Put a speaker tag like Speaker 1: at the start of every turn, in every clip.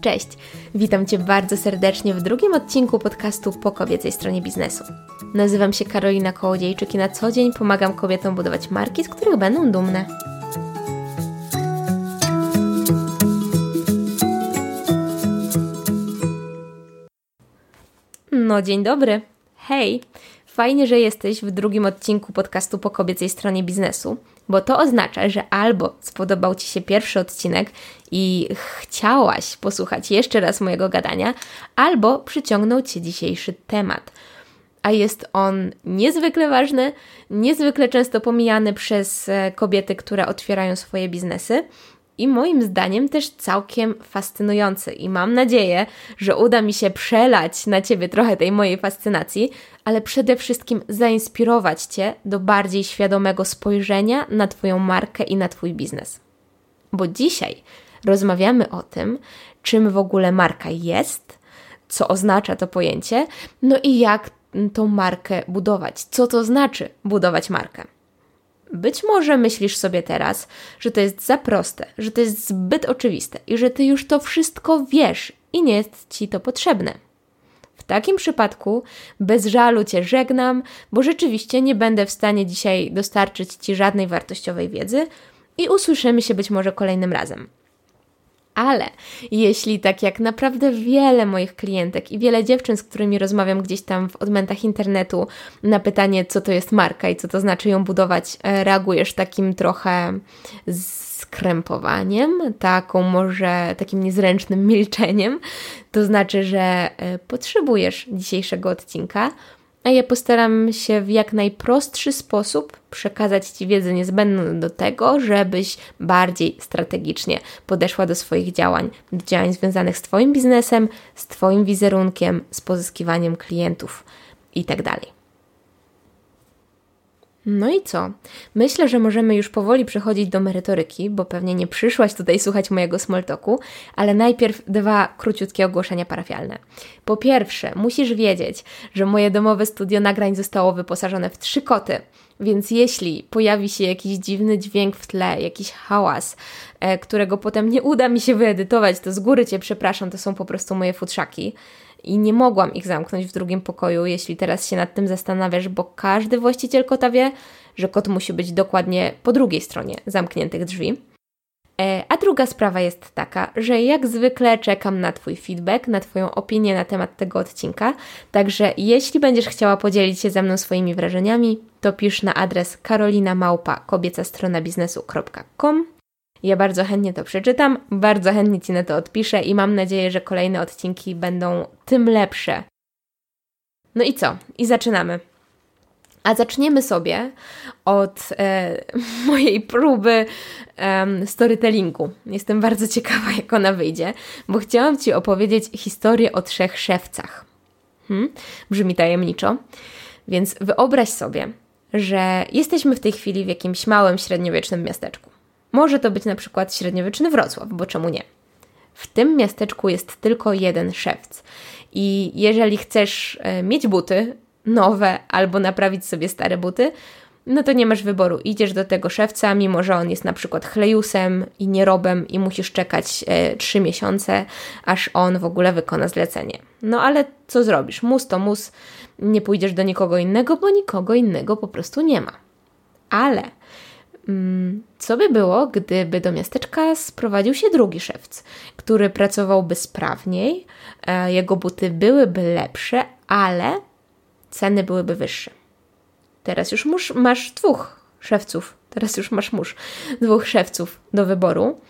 Speaker 1: Cześć! Witam Cię bardzo serdecznie w drugim odcinku podcastu po kobiecej stronie biznesu. Nazywam się Karolina Kołodziejczyk i na co dzień pomagam kobietom budować marki, z których będą dumne. No, dzień dobry. Hej! Fajnie, że jesteś w drugim odcinku podcastu po kobiecej stronie biznesu, bo to oznacza, że albo spodobał Ci się pierwszy odcinek i chciałaś posłuchać jeszcze raz mojego gadania, albo przyciągnął Cię dzisiejszy temat. A jest on niezwykle ważny, niezwykle często pomijany przez e, kobiety, które otwierają swoje biznesy, i moim zdaniem też całkiem fascynujący. I mam nadzieję, że uda mi się przelać na Ciebie trochę tej mojej fascynacji, ale przede wszystkim zainspirować Cię do bardziej świadomego spojrzenia na Twoją markę i na Twój biznes. Bo dzisiaj rozmawiamy o tym, czym w ogóle marka jest, co oznacza to pojęcie, no i jak tą markę budować. Co to znaczy budować markę? Być może myślisz sobie teraz, że to jest za proste, że to jest zbyt oczywiste i że ty już to wszystko wiesz i nie jest ci to potrzebne. W takim przypadku bez żalu cię żegnam, bo rzeczywiście nie będę w stanie dzisiaj dostarczyć ci żadnej wartościowej wiedzy i usłyszymy się być może kolejnym razem. Ale jeśli tak jak naprawdę wiele moich klientek i wiele dziewczyn, z którymi rozmawiam gdzieś tam w odmętach internetu, na pytanie, co to jest marka i co to znaczy ją budować, e, reagujesz takim trochę skrępowaniem, taką może takim niezręcznym milczeniem, to znaczy, że e, potrzebujesz dzisiejszego odcinka a ja postaram się w jak najprostszy sposób przekazać Ci wiedzę niezbędną do tego, żebyś bardziej strategicznie podeszła do swoich działań, do działań związanych z Twoim biznesem, z Twoim wizerunkiem, z pozyskiwaniem klientów itd. No i co? Myślę, że możemy już powoli przechodzić do merytoryki, bo pewnie nie przyszłaś tutaj słuchać mojego smoltoku, ale najpierw dwa króciutkie ogłoszenia parafialne. Po pierwsze, musisz wiedzieć, że moje domowe studio nagrań zostało wyposażone w trzy koty, więc jeśli pojawi się jakiś dziwny dźwięk w tle, jakiś hałas, e, którego potem nie uda mi się wyedytować, to z góry Cię przepraszam, to są po prostu moje futrzaki i nie mogłam ich zamknąć w drugim pokoju, jeśli teraz się nad tym zastanawiasz, bo każdy właściciel kota wie, że kot musi być dokładnie po drugiej stronie zamkniętych drzwi. E, a druga sprawa jest taka, że jak zwykle czekam na Twój feedback, na Twoją opinię na temat tego odcinka. Także jeśli będziesz chciała podzielić się ze mną swoimi wrażeniami, to pisz na adres karolinamałpa kobiecastronabiznesu.com ja bardzo chętnie to przeczytam, bardzo chętnie Ci na to odpiszę i mam nadzieję, że kolejne odcinki będą tym lepsze. No i co? I zaczynamy. A zaczniemy sobie od e, mojej próby e, storytellingu. Jestem bardzo ciekawa, jak ona wyjdzie, bo chciałam Ci opowiedzieć historię o trzech szewcach. Hmm? Brzmi tajemniczo. Więc wyobraź sobie, że jesteśmy w tej chwili w jakimś małym, średniowiecznym miasteczku. Może to być na przykład średniowieczny Wrocław, bo czemu nie? W tym miasteczku jest tylko jeden szewc. I jeżeli chcesz e, mieć buty nowe albo naprawić sobie stare buty, no to nie masz wyboru. Idziesz do tego szewca, mimo że on jest na przykład chlejusem i nierobem i musisz czekać e, trzy miesiące, aż on w ogóle wykona zlecenie. No ale co zrobisz? Mus to mus, nie pójdziesz do nikogo innego, bo nikogo innego po prostu nie ma. Ale co by było, gdyby do miasteczka sprowadził się drugi szewc, który pracowałby sprawniej, e, jego buty byłyby lepsze, ale ceny byłyby wyższe. Teraz już masz dwóch szewców, teraz już masz mórz, dwóch szewców do wyboru.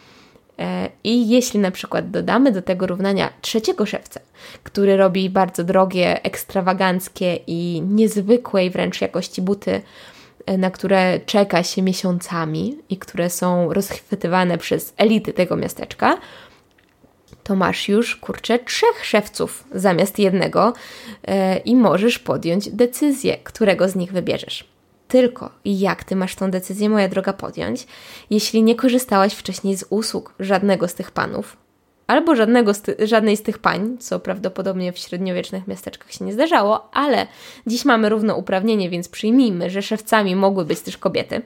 Speaker 1: E, I jeśli na przykład dodamy do tego równania trzeciego szewca, który robi bardzo drogie, ekstrawaganckie i niezwykłej wręcz jakości buty, na które czeka się miesiącami i które są rozchwytywane przez elity tego miasteczka, to masz już kurczę trzech szewców zamiast jednego yy, i możesz podjąć decyzję, którego z nich wybierzesz. Tylko jak ty masz tą decyzję, moja droga, podjąć, jeśli nie korzystałaś wcześniej z usług żadnego z tych panów, albo żadnego z żadnej z tych pań, co prawdopodobnie w średniowiecznych miasteczkach się nie zdarzało, ale dziś mamy równouprawnienie, więc przyjmijmy, że szewcami mogły być też kobiety.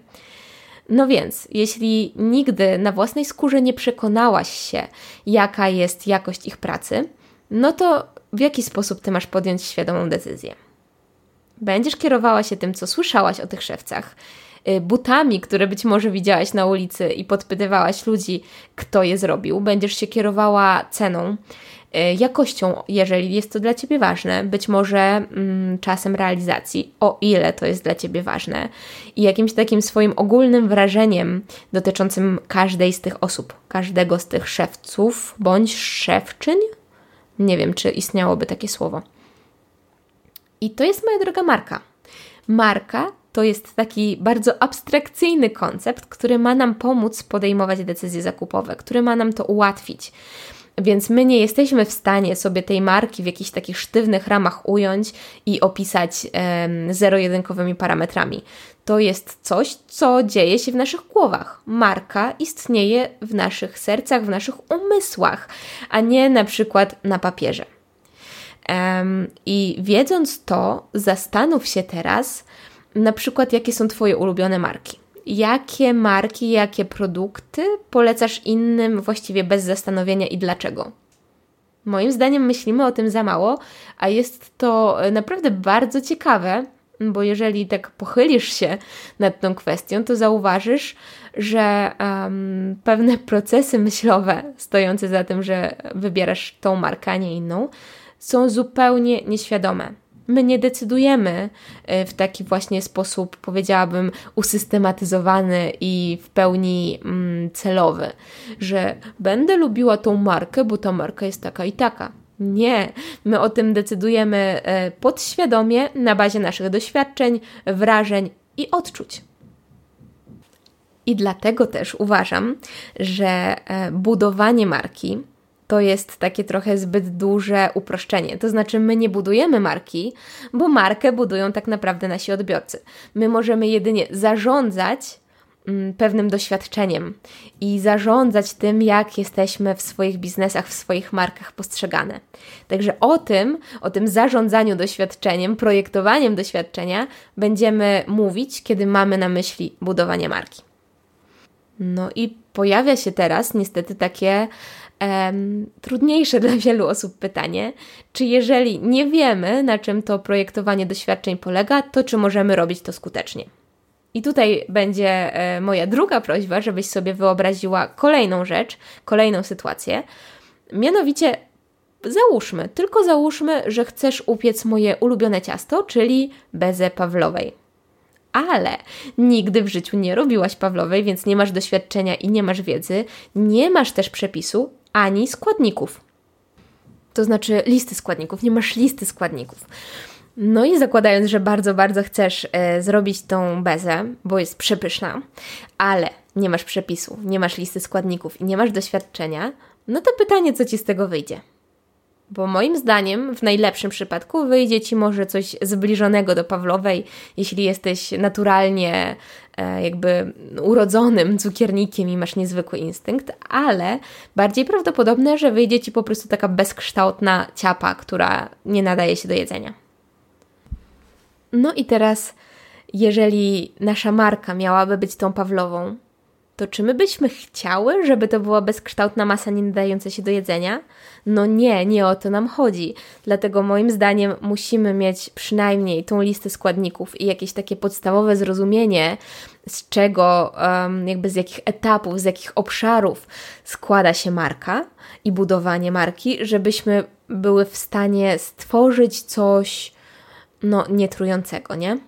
Speaker 1: No więc, jeśli nigdy na własnej skórze nie przekonałaś się, jaka jest jakość ich pracy, no to w jaki sposób ty masz podjąć świadomą decyzję? Będziesz kierowała się tym, co słyszałaś o tych szewcach, butami, które być może widziałaś na ulicy i podpytywałaś ludzi, kto je zrobił. Będziesz się kierowała ceną, y, jakością, jeżeli jest to dla Ciebie ważne, być może mm, czasem realizacji, o ile to jest dla Ciebie ważne, i jakimś takim swoim ogólnym wrażeniem dotyczącym każdej z tych osób, każdego z tych szewców bądź szewczyń. Nie wiem, czy istniałoby takie słowo. I to jest moja droga marka. Marka to jest taki bardzo abstrakcyjny koncept, który ma nam pomóc podejmować decyzje zakupowe, który ma nam to ułatwić. Więc my nie jesteśmy w stanie sobie tej marki w jakichś takich sztywnych ramach ująć i opisać um, zero-jedynkowymi parametrami. To jest coś, co dzieje się w naszych głowach. Marka istnieje w naszych sercach, w naszych umysłach, a nie na przykład na papierze. I wiedząc to, zastanów się teraz, na przykład, jakie są Twoje ulubione marki. Jakie marki, jakie produkty polecasz innym właściwie bez zastanowienia i dlaczego? Moim zdaniem myślimy o tym za mało, a jest to naprawdę bardzo ciekawe, bo jeżeli tak pochylisz się nad tą kwestią, to zauważysz, że um, pewne procesy myślowe stojące za tym, że wybierasz tą markę, a nie inną, są zupełnie nieświadome. My nie decydujemy e, w taki właśnie sposób, powiedziałabym, usystematyzowany i w pełni mm, celowy, że będę lubiła tą markę, bo ta marka jest taka i taka. Nie, my o tym decydujemy e, podświadomie na bazie naszych doświadczeń, wrażeń i odczuć. I dlatego też uważam, że e, budowanie marki to jest takie trochę zbyt duże uproszczenie. To znaczy, my nie budujemy marki, bo markę budują tak naprawdę nasi odbiorcy. My możemy jedynie zarządzać mm, pewnym doświadczeniem i zarządzać tym, jak jesteśmy w swoich biznesach, w swoich markach postrzegane. Także o tym, o tym zarządzaniu doświadczeniem, projektowaniem doświadczenia będziemy mówić, kiedy mamy na myśli budowanie marki. No i pojawia się teraz niestety takie um, trudniejsze dla wielu osób pytanie, czy jeżeli nie wiemy, na czym to projektowanie doświadczeń polega, to czy możemy robić to skutecznie. I tutaj będzie e, moja druga prośba, żebyś sobie wyobraziła kolejną rzecz, kolejną sytuację. Mianowicie, załóżmy, tylko załóżmy, że chcesz upiec moje ulubione ciasto, czyli bezę pawlowej ale nigdy w życiu nie robiłaś Pawlowej, więc nie masz doświadczenia i nie masz wiedzy, nie masz też przepisu ani składników. To znaczy listy składników, nie masz listy składników. No i zakładając, że bardzo, bardzo chcesz e, zrobić tą bezę, bo jest przepyszna, ale nie masz przepisu, nie masz listy składników i nie masz doświadczenia, no to pytanie, co ci z tego wyjdzie? Bo moim zdaniem w najlepszym przypadku wyjdzie ci może coś zbliżonego do Pawlowej, jeśli jesteś naturalnie e, jakby urodzonym cukiernikiem i masz niezwykły instynkt, ale bardziej prawdopodobne, że wyjdzie ci po prostu taka bezkształtna ciapa, która nie nadaje się do jedzenia. No i teraz, jeżeli nasza marka miałaby być tą Pawlową, to czy my byśmy chciały, żeby to była bezkształtna masa nie nadająca się do jedzenia? No nie, nie o to nam chodzi. Dlatego moim zdaniem musimy mieć przynajmniej tą listę składników i jakieś takie podstawowe zrozumienie, z czego, jakby z jakich etapów, z jakich obszarów składa się marka i budowanie marki, żebyśmy były w stanie stworzyć coś no, nietrującego, nie?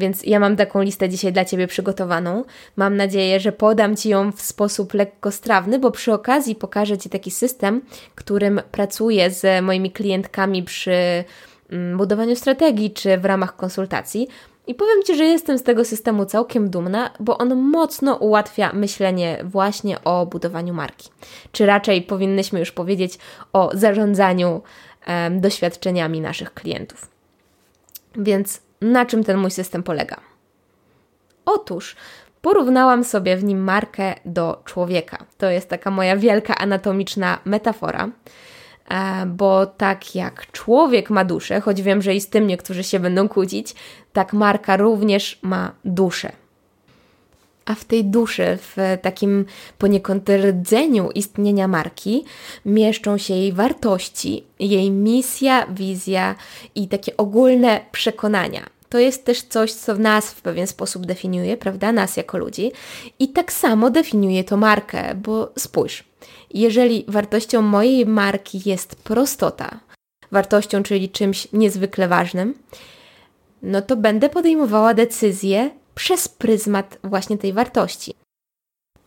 Speaker 1: Więc ja mam taką listę dzisiaj dla Ciebie przygotowaną. Mam nadzieję, że podam Ci ją w sposób lekko strawny, bo przy okazji pokażę Ci taki system, którym pracuję z moimi klientkami przy mm, budowaniu strategii czy w ramach konsultacji. I powiem Ci, że jestem z tego systemu całkiem dumna, bo on mocno ułatwia myślenie właśnie o budowaniu marki. Czy raczej powinnyśmy już powiedzieć o zarządzaniu doświadczeniami naszych klientów. Więc na czym ten mój system polega? Otóż porównałam sobie w nim markę do człowieka. To jest taka moja wielka anatomiczna metafora, e, bo tak jak człowiek ma duszę, choć wiem, że i z tym niektórzy się będą kłócić, tak marka również ma duszę. A w tej duszy, w takim poniekąd rdzeniu istnienia marki, mieszczą się jej wartości, jej misja, wizja i takie ogólne przekonania. To jest też coś, co nas w pewien sposób definiuje, prawda? Nas jako ludzi. I tak samo definiuje to markę, bo spójrz, jeżeli wartością mojej marki jest prostota, wartością, czyli czymś niezwykle ważnym, no to będę podejmowała decyzje przez pryzmat właśnie tej wartości.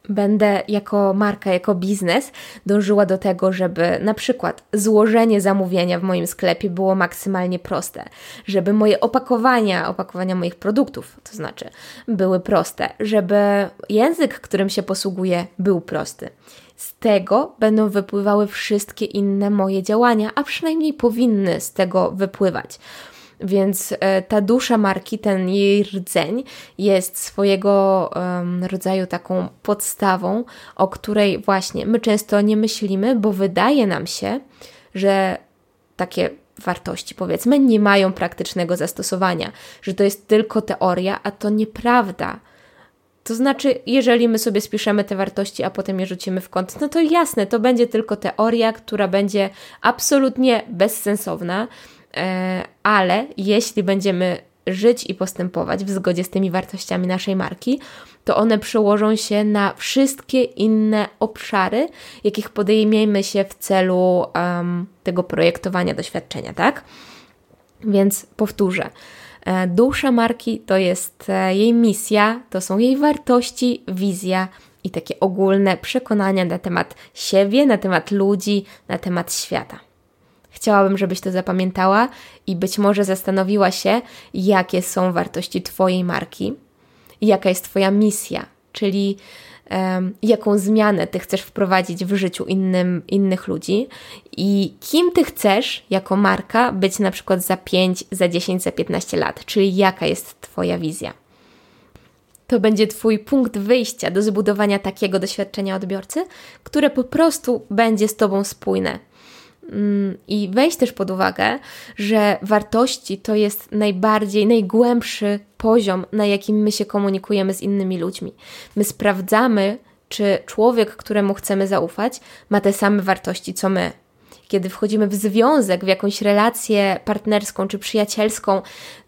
Speaker 1: Będę jako marka, jako biznes dążyła do tego, żeby na przykład złożenie zamówienia w moim sklepie było maksymalnie proste, żeby moje opakowania, opakowania moich produktów, to znaczy, były proste, żeby język, którym się posługuję, był prosty. Z tego będą wypływały wszystkie inne moje działania, a przynajmniej powinny z tego wypływać. Więc e, ta dusza marki, ten jej rdzeń jest swojego rodzaju taką podstawą, o której właśnie my często nie myślimy, bo wydaje nam się, że takie wartości, powiedzmy, nie mają praktycznego zastosowania, że to jest tylko teoria, a to nieprawda. To znaczy, jeżeli my sobie spiszemy te wartości, a potem je rzucimy w kąt, no to jasne, to będzie tylko teoria, która będzie absolutnie bezsensowna, ale jeśli będziemy żyć i postępować w zgodzie z tymi wartościami naszej marki, to one przełożą się na wszystkie inne obszary, jakich podejmiemy się w celu um, tego projektowania doświadczenia, tak? Więc powtórzę. E, dusza marki to jest e, jej misja, to są jej wartości, wizja i takie ogólne przekonania na temat siebie, na temat ludzi, na temat świata. Chciałabym, żebyś to zapamiętała i być może zastanowiła się, jakie są wartości Twojej marki, jaka jest Twoja misja, czyli um, jaką zmianę Ty chcesz wprowadzić w życiu innym, innych ludzi i kim Ty chcesz jako marka być na przykład za 5, za 10, za 15 lat, czyli jaka jest Twoja wizja. To będzie Twój punkt wyjścia do zbudowania takiego doświadczenia odbiorcy, które po prostu będzie z Tobą spójne I weź też pod uwagę, że wartości to jest najbardziej, najgłębszy poziom, na jakim my się komunikujemy z innymi ludźmi. My sprawdzamy, czy człowiek, któremu chcemy zaufać, ma te same wartości co my kiedy wchodzimy w związek, w jakąś relację partnerską czy przyjacielską,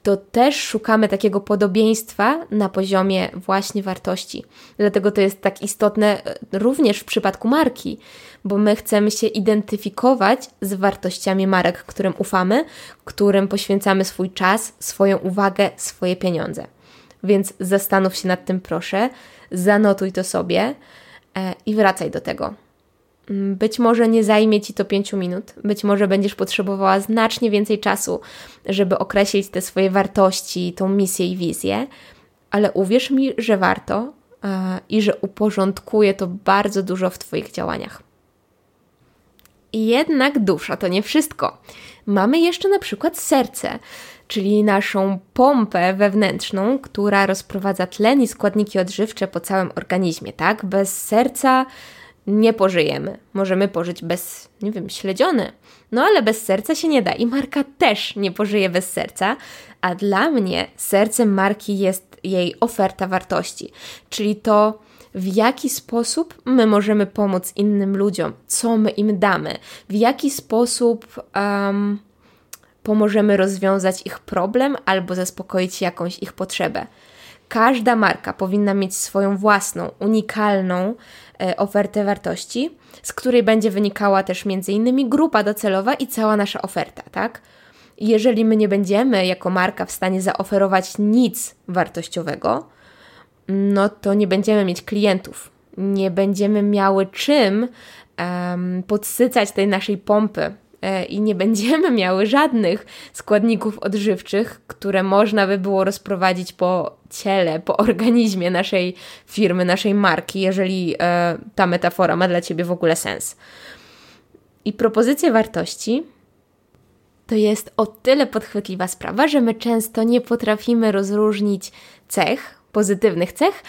Speaker 1: to też szukamy takiego podobieństwa na poziomie właśnie wartości. Dlatego to jest tak istotne e, również w przypadku marki, bo my chcemy się identyfikować z wartościami marek, którym ufamy, którym poświęcamy swój czas, swoją uwagę, swoje pieniądze. Więc zastanów się nad tym, proszę, zanotuj to sobie e, i wracaj do tego. Mm, być może nie zajmie ci to 5 minut, być może będziesz potrzebowała znacznie więcej czasu, żeby określić te swoje wartości, tą misję i wizję, ale uwierz mi, że warto yy, i że uporządkuje to bardzo dużo w Twoich działaniach. Jednak dusza to nie wszystko. Mamy jeszcze na przykład serce, czyli naszą pompę wewnętrzną, która rozprowadza tlen i składniki odżywcze po całym organizmie, tak? Bez serca nie pożyjemy. Możemy pożyć bez, nie wiem, śledziony. No ale bez serca się nie da i marka też nie pożyje bez serca, a dla mnie sercem marki jest jej oferta wartości, czyli to, w jaki sposób my możemy pomóc innym ludziom, co my im damy, w jaki sposób um, pomożemy rozwiązać ich problem albo zaspokoić jakąś ich potrzebę. Każda marka powinna mieć swoją własną, unikalną e, ofertę wartości, z której będzie wynikała też między innymi grupa docelowa i cała nasza oferta, tak? Jeżeli my nie będziemy jako marka w stanie zaoferować nic wartościowego, no to nie będziemy mieć klientów, nie będziemy miały czym um, podsycać tej naszej pompy E, i nie będziemy miały żadnych składników odżywczych, które można by było rozprowadzić po ciele, po organizmie naszej firmy, naszej marki, jeżeli e, ta metafora ma dla Ciebie w ogóle sens. I propozycja wartości to jest o tyle podchwytliwa sprawa, że my często nie potrafimy rozróżnić cech, pozytywnych cech,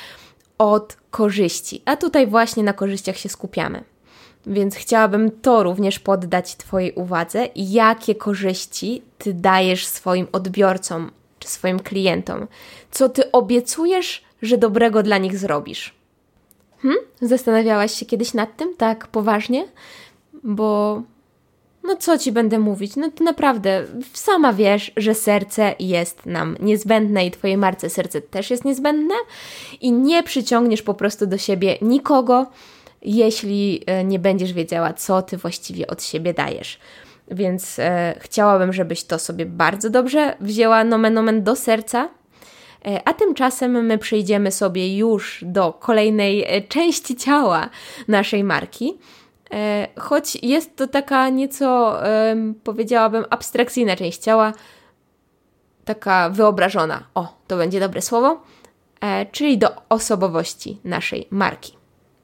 Speaker 1: od korzyści. A tutaj właśnie na korzyściach się skupiamy. Więc chciałabym to również poddać Twojej uwadze, jakie korzyści Ty dajesz swoim odbiorcom, czy swoim klientom? Co ty obiecujesz, że dobrego dla nich zrobisz? Hm? Zastanawiałaś się kiedyś nad tym tak poważnie? Bo no co ci będę mówić? No to naprawdę, sama wiesz, że serce jest nam niezbędne i twojej marce serce też jest niezbędne i nie przyciągniesz po prostu do siebie nikogo, jeśli e, nie będziesz wiedziała, co ty właściwie od siebie dajesz. Więc e, chciałabym, żebyś to sobie bardzo dobrze wzięła nomen omen do serca. E, a tymczasem my przejdziemy sobie już do kolejnej e, części ciała naszej marki. E, choć jest to taka nieco, powiedziałabym, abstrakcyjna część ciała, taka wyobrażona. O, to będzie dobre słowo. Czyli do osobowości naszej marki.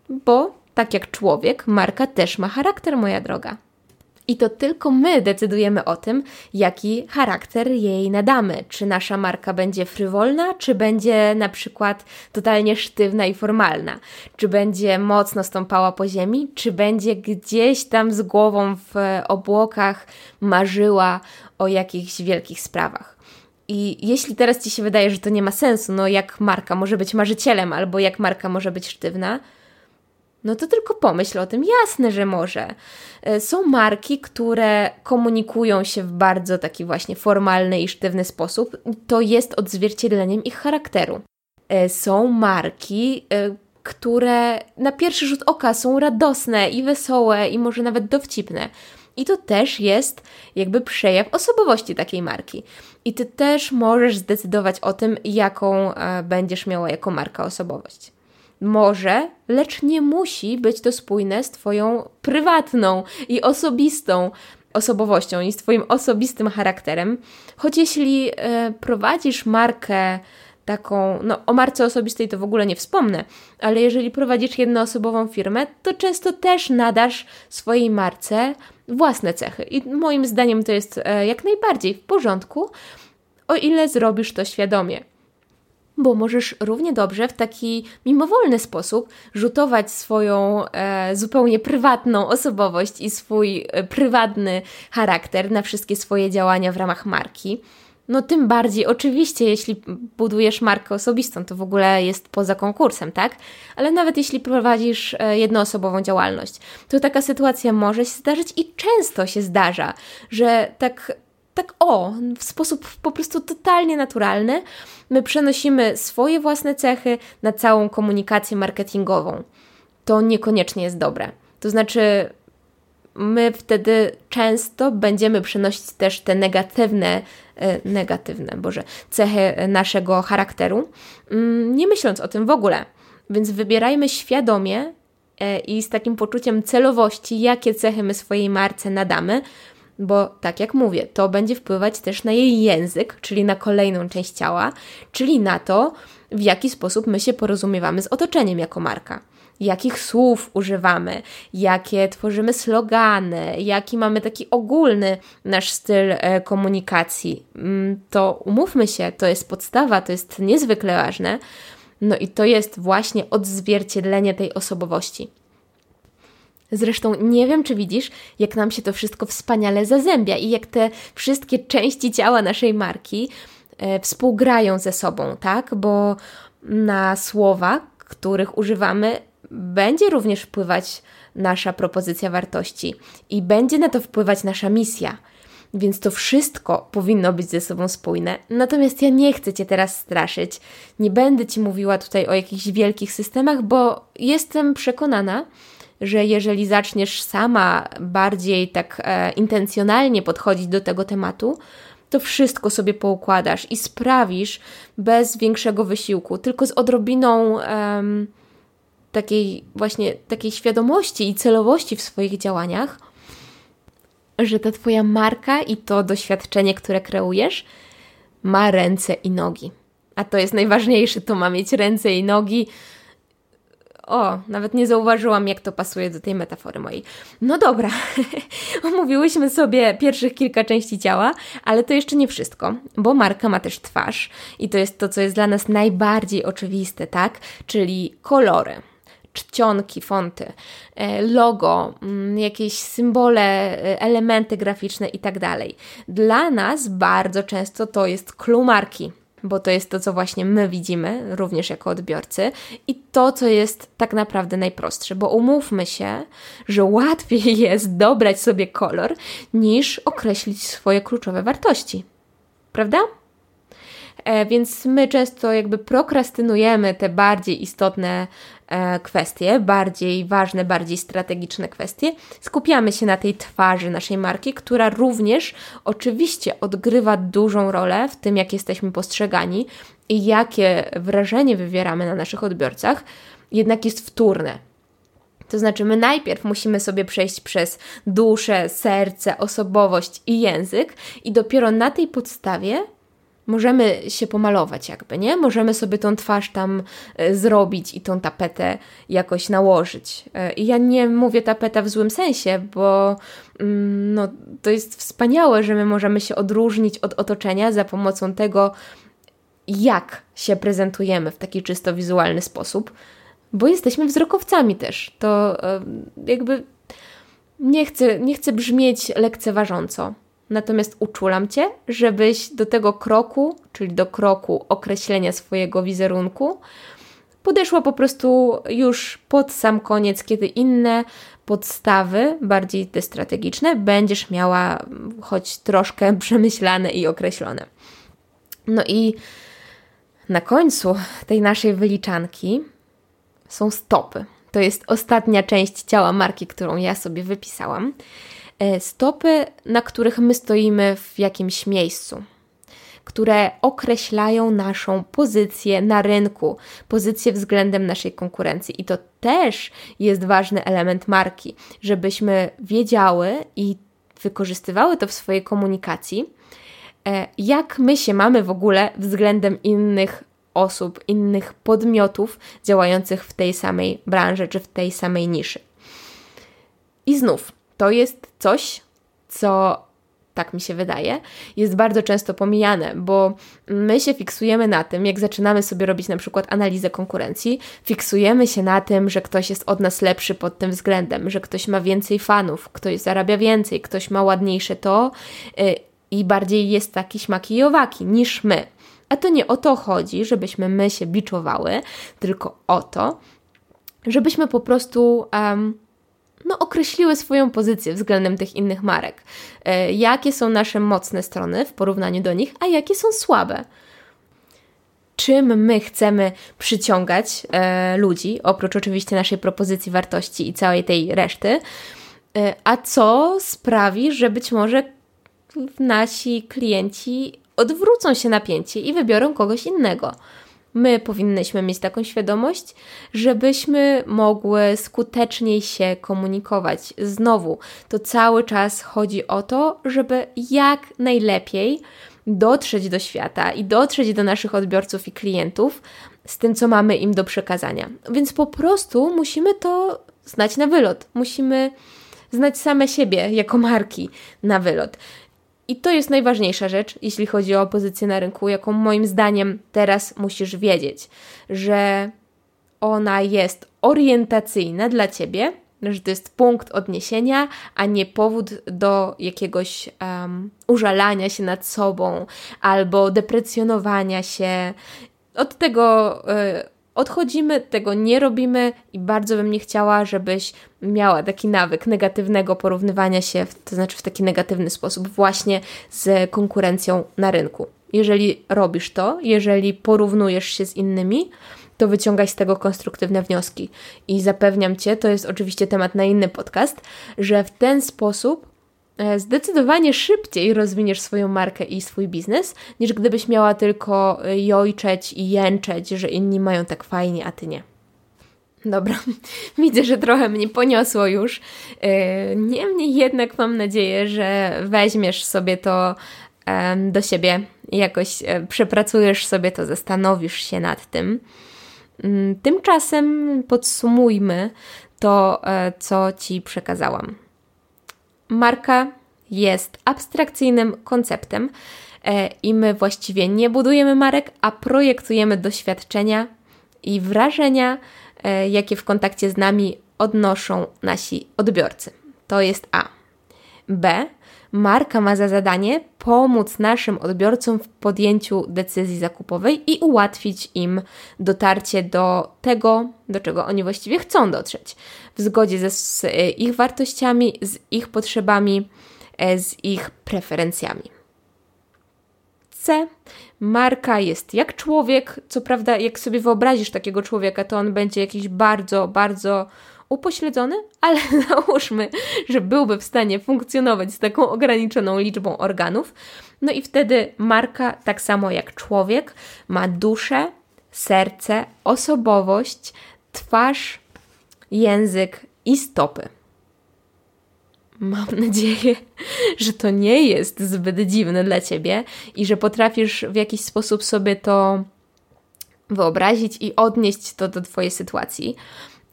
Speaker 1: Bo tak jak człowiek, marka też ma charakter, moja droga. I to tylko my decydujemy o tym, jaki charakter jej nadamy. Czy nasza marka będzie frywolna, czy będzie na przykład totalnie sztywna i formalna. Czy będzie mocno stąpała po ziemi, czy będzie gdzieś tam z głową w obłokach marzyła o jakichś wielkich sprawach. I jeśli teraz Ci się wydaje, że to nie ma sensu, no jak marka może być marzycielem, albo jak marka może być sztywna, no to tylko pomyśl o tym. Jasne, że może. E, są marki, które komunikują się w bardzo taki właśnie formalny i sztywny sposób. To jest odzwierciedleniem ich charakteru. E, są marki, e, które na pierwszy rzut oka są radosne i wesołe i może nawet dowcipne. I to też jest jakby przejaw osobowości takiej marki. I ty też możesz zdecydować o tym, jaką będziesz miała jako marka osobowość może, lecz nie musi być to spójne z Twoją prywatną i osobistą osobowością i z Twoim osobistym charakterem. Choć jeśli e, prowadzisz markę taką, no o marce osobistej to w ogóle nie wspomnę, ale jeżeli prowadzisz jednoosobową firmę, to często też nadasz swojej marce własne cechy. I moim zdaniem to jest e, jak najbardziej w porządku, o ile zrobisz to świadomie bo możesz równie dobrze w taki mimowolny sposób rzutować swoją e, zupełnie prywatną osobowość i swój e, prywatny charakter na wszystkie swoje działania w ramach marki. No tym bardziej, oczywiście, jeśli budujesz markę osobistą, to w ogóle jest poza konkursem, tak? Ale nawet jeśli prowadzisz e, jednoosobową działalność, to taka sytuacja może się zdarzyć i często się zdarza, że tak tak o, w sposób po prostu totalnie naturalny, my przenosimy swoje własne cechy na całą komunikację marketingową. To niekoniecznie jest dobre. To znaczy, my wtedy często będziemy przenosić też te negatywne, e, negatywne, Boże, cechy naszego charakteru, mm, nie myśląc o tym w ogóle. Więc wybierajmy świadomie e, i z takim poczuciem celowości, jakie cechy my swojej marce nadamy, bo tak jak mówię, to będzie wpływać też na jej język, czyli na kolejną część ciała, czyli na to, w jaki sposób my się porozumiewamy z otoczeniem jako marka. Jakich słów używamy, jakie tworzymy slogany, jaki mamy taki ogólny nasz styl e, komunikacji. Mm, to umówmy się, to jest podstawa, to jest niezwykle ważne. No i to jest właśnie odzwierciedlenie tej osobowości. Zresztą nie wiem, czy widzisz, jak nam się to wszystko wspaniale zazębia i jak te wszystkie części ciała naszej marki e, współgrają ze sobą, tak? Bo na słowa, których używamy, będzie również wpływać nasza propozycja wartości i będzie na to wpływać nasza misja. Więc to wszystko powinno być ze sobą spójne. Natomiast ja nie chcę Cię teraz straszyć. Nie będę Ci mówiła tutaj o jakichś wielkich systemach, bo jestem przekonana, że jeżeli zaczniesz sama bardziej tak e, intencjonalnie podchodzić do tego tematu, to wszystko sobie poukładasz i sprawisz bez większego wysiłku, tylko z odrobiną takiej właśnie takiej świadomości i celowości w swoich działaniach, że ta Twoja marka i to doświadczenie, które kreujesz, ma ręce i nogi. A to jest najważniejsze, to ma mieć ręce i nogi, o, nawet nie zauważyłam, jak to pasuje do tej metafory mojej. No dobra, omówiłyśmy sobie pierwszych kilka części ciała, ale to jeszcze nie wszystko, bo marka ma też twarz i to jest to, co jest dla nas najbardziej oczywiste, tak? Czyli kolory. czcionki, fonty, e, logo, mm, jakieś symbole, e, elementy graficzne itd. Tak Dla nas bardzo często to jest clue marki, bo to jest to, co właśnie my widzimy, również jako odbiorcy, i to, co jest tak naprawdę najprostsze, bo umówmy się, że łatwiej jest dobrać sobie kolor, niż określić swoje kluczowe wartości. Prawda? E, więc my często jakby prokrastynujemy te bardziej istotne e, kwestie, bardziej ważne, bardziej strategiczne kwestie. Skupiamy się na tej twarzy naszej marki, która również oczywiście odgrywa dużą rolę w tym, jak jesteśmy postrzegani i jakie wrażenie wywieramy na naszych odbiorcach, jednak jest wtórne. To znaczy, my najpierw musimy sobie przejść przez duszę, serce, osobowość i język, i dopiero na tej podstawie możemy się pomalować, jakby, nie? Możemy sobie tą twarz tam e, zrobić i tą tapetę jakoś nałożyć. E, I ja nie mówię tapeta w złym sensie, bo mm, no, to jest wspaniałe, że my możemy się odróżnić od otoczenia za pomocą tego, jak się prezentujemy w taki czysto wizualny sposób, bo jesteśmy wzrokowcami też. To e, jakby nie chcę, nie chcę brzmieć lekceważąco Natomiast uczulam Cię, żebyś do tego kroku, czyli do kroku określenia swojego wizerunku, podeszła po prostu już pod sam koniec, kiedy inne podstawy, bardziej te strategiczne, będziesz miała choć troszkę przemyślane i określone. No i na końcu tej naszej wyliczanki są stopy. To jest ostatnia część ciała marki, którą ja sobie wypisałam. E, stopy, na których my stoimy w jakimś miejscu, które określają naszą pozycję na rynku, pozycję względem naszej konkurencji. I to też jest ważny element marki, żebyśmy wiedziały i wykorzystywały to w swojej komunikacji, e, jak my się mamy w ogóle względem innych osób, innych podmiotów działających w tej samej branży czy w tej samej niszy. I znów, to jest coś, co tak mi się wydaje, jest bardzo często pomijane, bo my się fiksujemy na tym, jak zaczynamy sobie robić na przykład analizę konkurencji, fiksujemy się na tym, że ktoś jest od nas lepszy pod tym względem, że ktoś ma więcej fanów, ktoś zarabia więcej, ktoś ma ładniejsze to yy, i bardziej jest taki śmaki owaki niż my. A to nie o to chodzi, żebyśmy my się biczowały, tylko o to, żebyśmy po prostu um, no, określiły swoją pozycję względem tych innych marek. E, jakie są nasze mocne strony w porównaniu do nich, a jakie są słabe. Czym my chcemy przyciągać e, ludzi, oprócz oczywiście naszej propozycji wartości i całej tej reszty, e, a co sprawi, że być może nasi klienci odwrócą się napięcie i wybiorą kogoś innego. My powinnyśmy mieć taką świadomość, żebyśmy mogły skuteczniej się komunikować. Znowu, to cały czas chodzi o to, żeby jak najlepiej dotrzeć do świata i dotrzeć do naszych odbiorców i klientów z tym, co mamy im do przekazania. Więc po prostu musimy to znać na wylot. Musimy znać same siebie jako marki na wylot. I to jest najważniejsza rzecz, jeśli chodzi o pozycję na rynku, jaką moim zdaniem teraz musisz wiedzieć, że ona jest orientacyjna dla ciebie, że to jest punkt odniesienia, a nie powód do jakiegoś um, użalania się nad sobą albo deprecjonowania się. Od tego y, odchodzimy, tego nie robimy i bardzo bym nie chciała, żebyś miała taki nawyk negatywnego porównywania się, to znaczy w taki negatywny sposób, właśnie z konkurencją na rynku. Jeżeli robisz to, jeżeli porównujesz się z innymi, to wyciągaj z tego konstruktywne wnioski. I zapewniam Cię, to jest oczywiście temat na inny podcast, że w ten sposób zdecydowanie szybciej rozwiniesz swoją markę i swój biznes, niż gdybyś miała tylko e, jojczeć i jęczeć, że inni mają tak fajnie, a ty nie. Dobra, widzę, że trochę mnie poniosło już. E, niemniej jednak mam nadzieję, że weźmiesz sobie to do siebie jakoś przepracujesz sobie to, zastanowisz się nad tym. Mm, tymczasem podsumujmy to, co Ci przekazałam. Marka jest abstrakcyjnym konceptem e, i my właściwie nie budujemy marek, a projektujemy doświadczenia i wrażenia e, jakie w kontakcie z nami odnoszą nasi odbiorcy. To jest A. B. Marka ma za zadanie pomóc naszym odbiorcom w podjęciu decyzji zakupowej i ułatwić im dotarcie do tego, do czego oni właściwie chcą dotrzeć, w zgodzie ze, z ich wartościami, z ich potrzebami, e, z ich preferencjami. C. Marka jest jak człowiek. Co prawda, jak sobie wyobrazisz takiego człowieka, to on będzie jakiś bardzo, bardzo upośledzony, ale załóżmy, że byłby w stanie funkcjonować z taką ograniczoną liczbą organów. No i wtedy marka, tak samo jak człowiek, ma duszę, serce, osobowość, twarz, język i stopy. Mam nadzieję, że to nie jest zbyt dziwne dla ciebie i że potrafisz w jakiś sposób sobie to wyobrazić i odnieść to do Twojej sytuacji.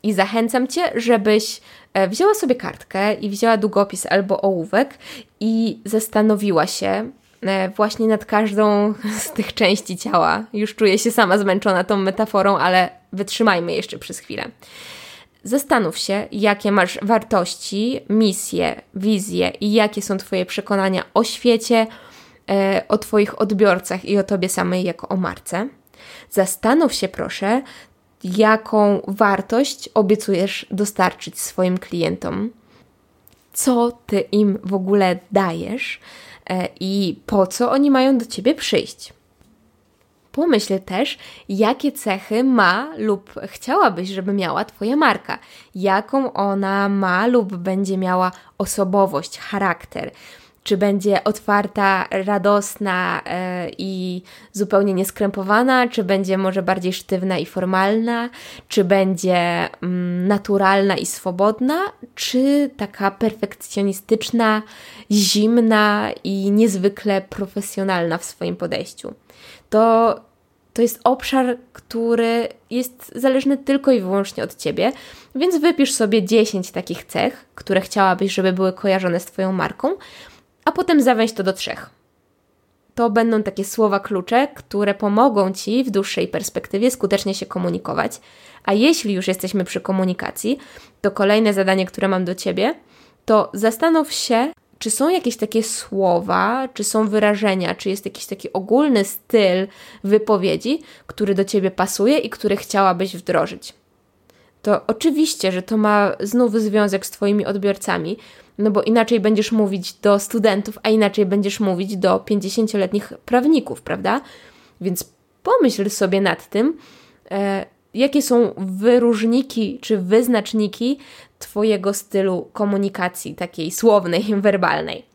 Speaker 1: I zachęcam Cię, żebyś e, wzięła sobie kartkę i wzięła długopis albo ołówek i zastanowiła się e, właśnie nad każdą z tych części ciała. Już czuję się sama zmęczona tą metaforą, ale wytrzymajmy jeszcze przez chwilę. Zastanów się, jakie masz wartości, misje, wizje i jakie są Twoje przekonania o świecie, e, o Twoich odbiorcach i o Tobie samej jako o marce. Zastanów się, proszę, jaką wartość obiecujesz dostarczyć swoim klientom, co Ty im w ogóle dajesz e, i po co oni mają do Ciebie przyjść. Pomyśl też, jakie cechy ma lub chciałabyś, żeby miała Twoja marka, jaką ona ma lub będzie miała osobowość, charakter. Czy będzie otwarta, radosna yy, i zupełnie nieskrępowana, czy będzie może bardziej sztywna i formalna, czy będzie mm, naturalna i swobodna, czy taka perfekcjonistyczna, zimna i niezwykle profesjonalna w swoim podejściu. To, to jest obszar, który jest zależny tylko i wyłącznie od Ciebie, więc wypisz sobie 10 takich cech, które chciałabyś, żeby były kojarzone z Twoją marką, a potem zawęź to do trzech. To będą takie słowa klucze, które pomogą Ci w dłuższej perspektywie skutecznie się komunikować. A jeśli już jesteśmy przy komunikacji, to kolejne zadanie, które mam do Ciebie, to zastanów się, czy są jakieś takie słowa, czy są wyrażenia, czy jest jakiś taki ogólny styl wypowiedzi, który do ciebie pasuje i który chciałabyś wdrożyć? To oczywiście, że to ma znów związek z Twoimi odbiorcami, no bo inaczej będziesz mówić do studentów, a inaczej będziesz mówić do 50-letnich prawników, prawda? Więc pomyśl sobie nad tym, e, jakie są wyróżniki czy wyznaczniki Twojego stylu komunikacji, takiej słownej, werbalnej.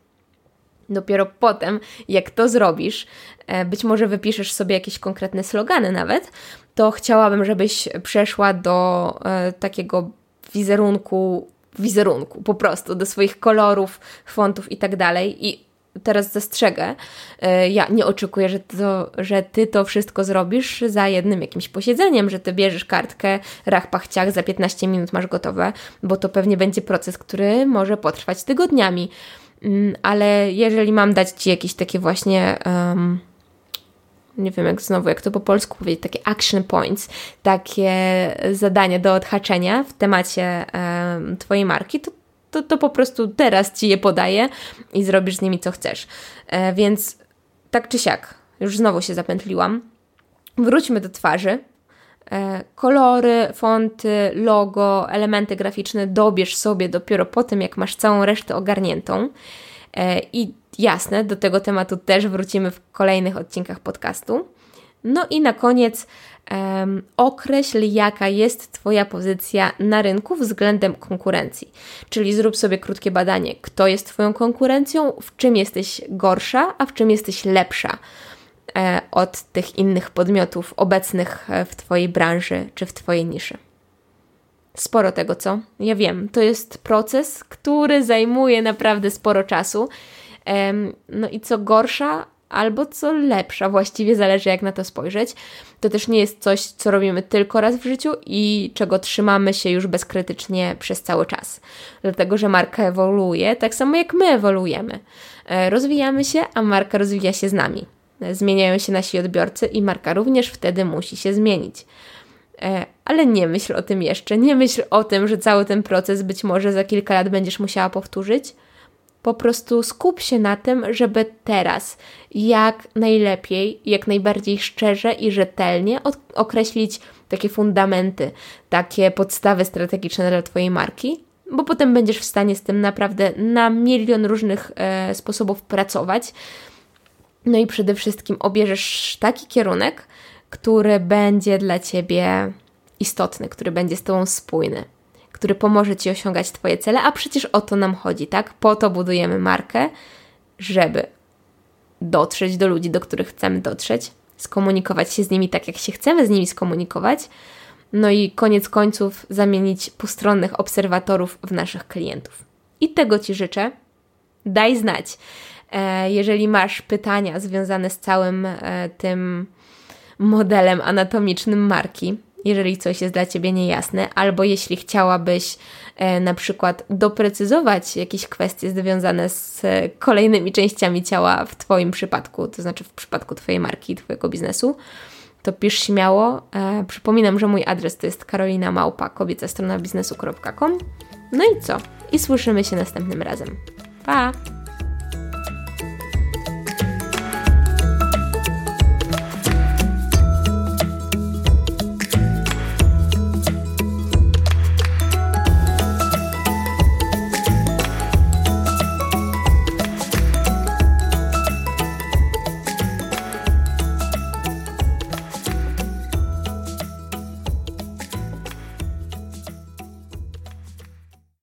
Speaker 1: Dopiero potem, jak to zrobisz, e, być może wypiszesz sobie jakieś konkretne slogany nawet, to chciałabym, żebyś przeszła do e, takiego wizerunku, wizerunku po prostu, do swoich kolorów, fontów i tak dalej. I teraz zastrzegę, e, ja nie oczekuję, że, to, że ty to wszystko zrobisz za jednym jakimś posiedzeniem, że ty bierzesz kartkę, rach, pachciach, za 15 minut masz gotowe, bo to pewnie będzie proces, który może potrwać tygodniami. Mm, ale jeżeli mam dać ci jakieś takie właśnie. Um, nie wiem jak znowu, jak to po polsku powiedzieć, takie action points, takie zadania do odhaczenia w temacie um, Twojej marki, to to, to po prostu teraz ci je podaję i zrobisz z nimi co chcesz. E, więc tak czy siak, już znowu się zapętliłam. Wróćmy do twarzy. E, kolory, fonty, logo, elementy graficzne dobierz sobie dopiero po tym, jak masz całą resztę ogarniętą. E, I jasne, do tego tematu też wrócimy w kolejnych odcinkach podcastu. No i na koniec um, określ, jaka jest Twoja pozycja na rynku względem konkurencji. Czyli zrób sobie krótkie badanie, kto jest Twoją konkurencją, w czym jesteś gorsza, a w czym jesteś lepsza e, od tych innych podmiotów obecnych e, w Twojej branży czy w Twojej niszy. Sporo tego, co? Ja wiem, to jest proces, który zajmuje naprawdę sporo czasu. No i co gorsza, albo co lepsza, właściwie zależy jak na to spojrzeć. To też nie jest coś, co robimy tylko raz w życiu i czego trzymamy się już bezkrytycznie przez cały czas. Dlatego, że marka ewoluuje, tak samo jak my ewoluujemy. E, rozwijamy się, a marka rozwija się z nami. Zmieniają się nasi odbiorcy i marka również wtedy musi się zmienić. E, ale nie myśl o tym jeszcze. Nie myśl o tym, że cały ten proces być może za kilka lat będziesz musiała powtórzyć. Po prostu skup się na tym, żeby teraz jak najlepiej, jak najbardziej szczerze i rzetelnie określić takie fundamenty, takie podstawy strategiczne dla Twojej marki, bo potem będziesz w stanie z tym naprawdę na milion różnych e, sposobów pracować. No i przede wszystkim obierzesz taki kierunek, który będzie dla Ciebie istotny, który będzie z Tobą spójny, który pomoże Ci osiągać Twoje cele, a przecież o to nam chodzi, tak? Po to budujemy markę, żeby dotrzeć do ludzi, do których chcemy dotrzeć, skomunikować się z nimi tak, jak się chcemy z nimi skomunikować, no i koniec końców zamienić postronnych obserwatorów w naszych klientów. I tego Ci życzę. Daj znać, e, jeżeli masz pytania związane z całym e, tym modelem anatomicznym marki, jeżeli coś jest dla Ciebie niejasne, albo jeśli chciałabyś e, na przykład doprecyzować jakieś kwestie związane z kolejnymi częściami ciała w Twoim przypadku, to znaczy w przypadku Twojej marki, Twojego biznesu, to pisz śmiało. E, przypominam, że mój adres to jest Karolina Małpa, kobieca strona biznesu.com. No i co? I słyszymy się następnym razem. Pa!